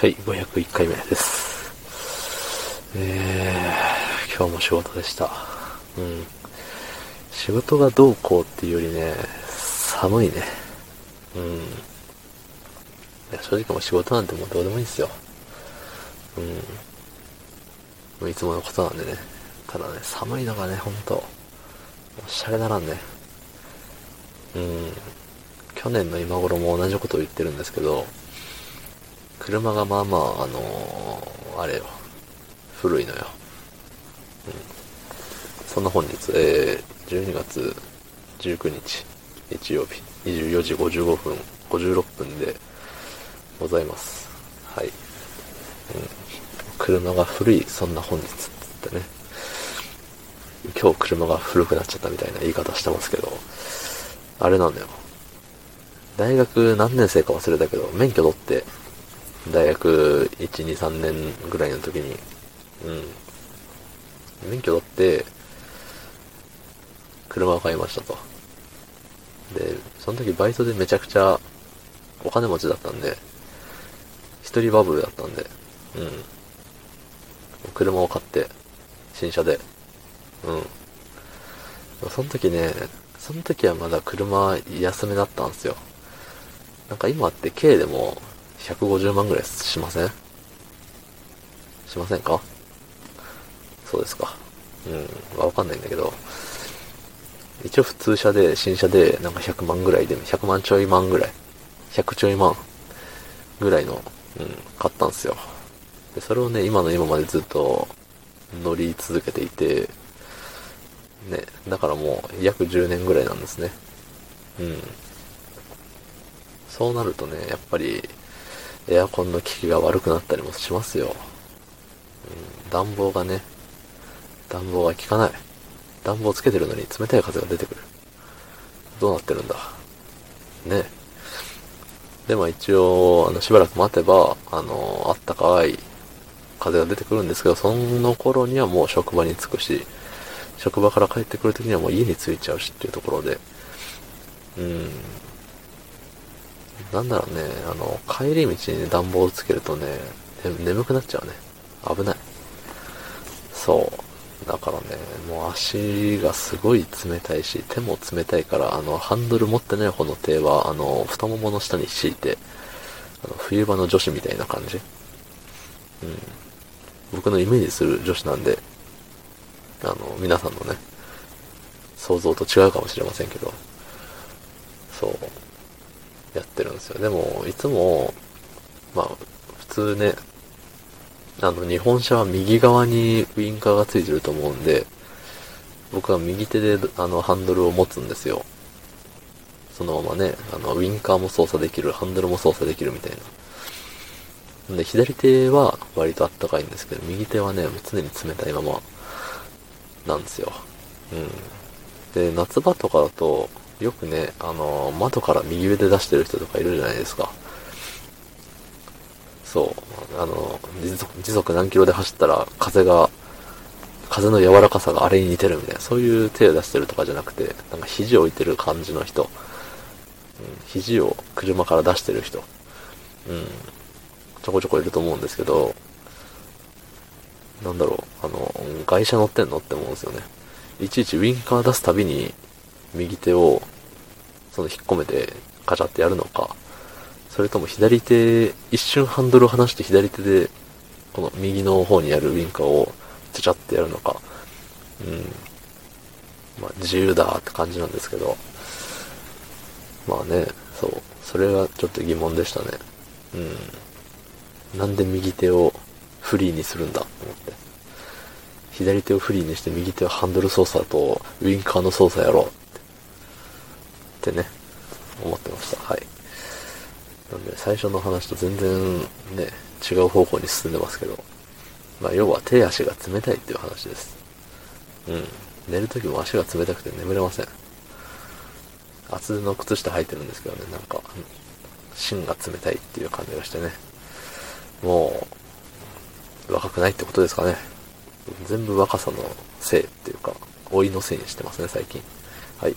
はい、501回目です。えー、今日も仕事でした。うん。仕事がどうこうっていうよりね、寒いね。うん。いや、正直もう仕事なんてもうどうでもいいんですよ。うん。もういつものことなんでね。ただね、寒いのがね、ほんと、おしゃれならんね。うん。去年の今頃も同じことを言ってるんですけど、車がまあまあ、あのー、あれよ、古いのよ。うん。そんな本日、えー、12月19日、日曜日、24時55分、56分でございます。はい。うん。車が古い、そんな本日ってね。今日車が古くなっちゃったみたいな言い方してますけど、あれなんだよ。大学何年生か忘れたけど、免許取って、大学1、2、3年ぐらいの時に、うん。免許取って、車を買いましたと。で、その時バイトでめちゃくちゃお金持ちだったんで、一人バブルだったんで、うん。車を買って、新車で、うん。その時ね、その時はまだ車安めだったんですよ。なんか今って軽でも150万ぐらいしません？しませんか？そうですか。うん、わかんないんだけど、一応普通車で、新車で、なんか100万ぐらいで、100万ちょい万ぐらい、100ちょい万ぐらいの、うん、買ったんですよ。で、それをね、今の今までずっと乗り続けていて、ね、だからもう約10年ぐらいなんですね。うん。そうなるとね、やっぱり、エアコンの効きが悪くなったりもしますよ。うん、暖房がね、暖房が効かない。暖房つけてるのに冷たい風が出てくる。どうなってるんだ？ね。でも一応、あの、しばらく待てば、あの、あったかい風が出てくるんですけど、その頃にはもう職場に着くし、職場から帰ってくる時にはもう家に着いちゃうしっていうところで、うん、なんだろうね、あの、帰り道に暖房をつけるとね、眠くなっちゃうね。危ない。そう。だからね、もう足がすごい冷たいし、手も冷たいから、あの、ハンドル持ってない方の手は、あの、太ももの下に敷いて、あの、冬場の女子みたいな感じ。うん。僕のイメージする女子なんで、あの、皆さんのね、想像と違うかもしれませんけど、そう。やってるんですよ。でも、いつも、まあ、普通ね、あの、日本車は右側にウインカーがついてると思うんで、僕は右手で、あの、ハンドルを持つんですよ。そのままね、あの、ウインカーも操作できる、ハンドルも操作できるみたいな。んで、左手は割とあったかいんですけど、右手はね、常に冷たいまま、なんですよ。うん。で、夏場とかだと、よくね、あの、窓から右腕出してる人とかいるじゃないですか。そう。あの、時速時速何キロで走ったら風が、風の柔らかさがあれに似てるみたいな、そういう手を出してるとかじゃなくて、なんか肘を置いてる感じの人。うん、肘を車から出してる人。うん。ちょこちょこいると思うんですけど、なんだろう、あの、外車乗ってんのって思うんですよね。いちいちウィンカー出すたびに、右手を、その引っ込めて、カチャってやるのか、それとも左手、一瞬ハンドルを離して左手で、この右の方にあるウィンカーを、ちゃちゃってやるのか、うん。まあ、自由だって感じなんですけど、まあね、そう、それがちょっと疑問でしたね。うん。なんで右手をフリーにするんだと思って。左手をフリーにして右手はハンドル操作とウィンカーの操作やろうってね、思ってました。はい。なんで、最初の話と全然ね、違う方向に進んでますけど、まあ、要は手足が冷たいっていう話です。うん。寝るときも足が冷たくて眠れません。厚手の靴下履いてるんですけどね、なんか、芯が冷たいっていう感じがしてね。もう、若くないってことですかね。全部若さのせいっていうか、老いのせいにしてますね、最近。はい。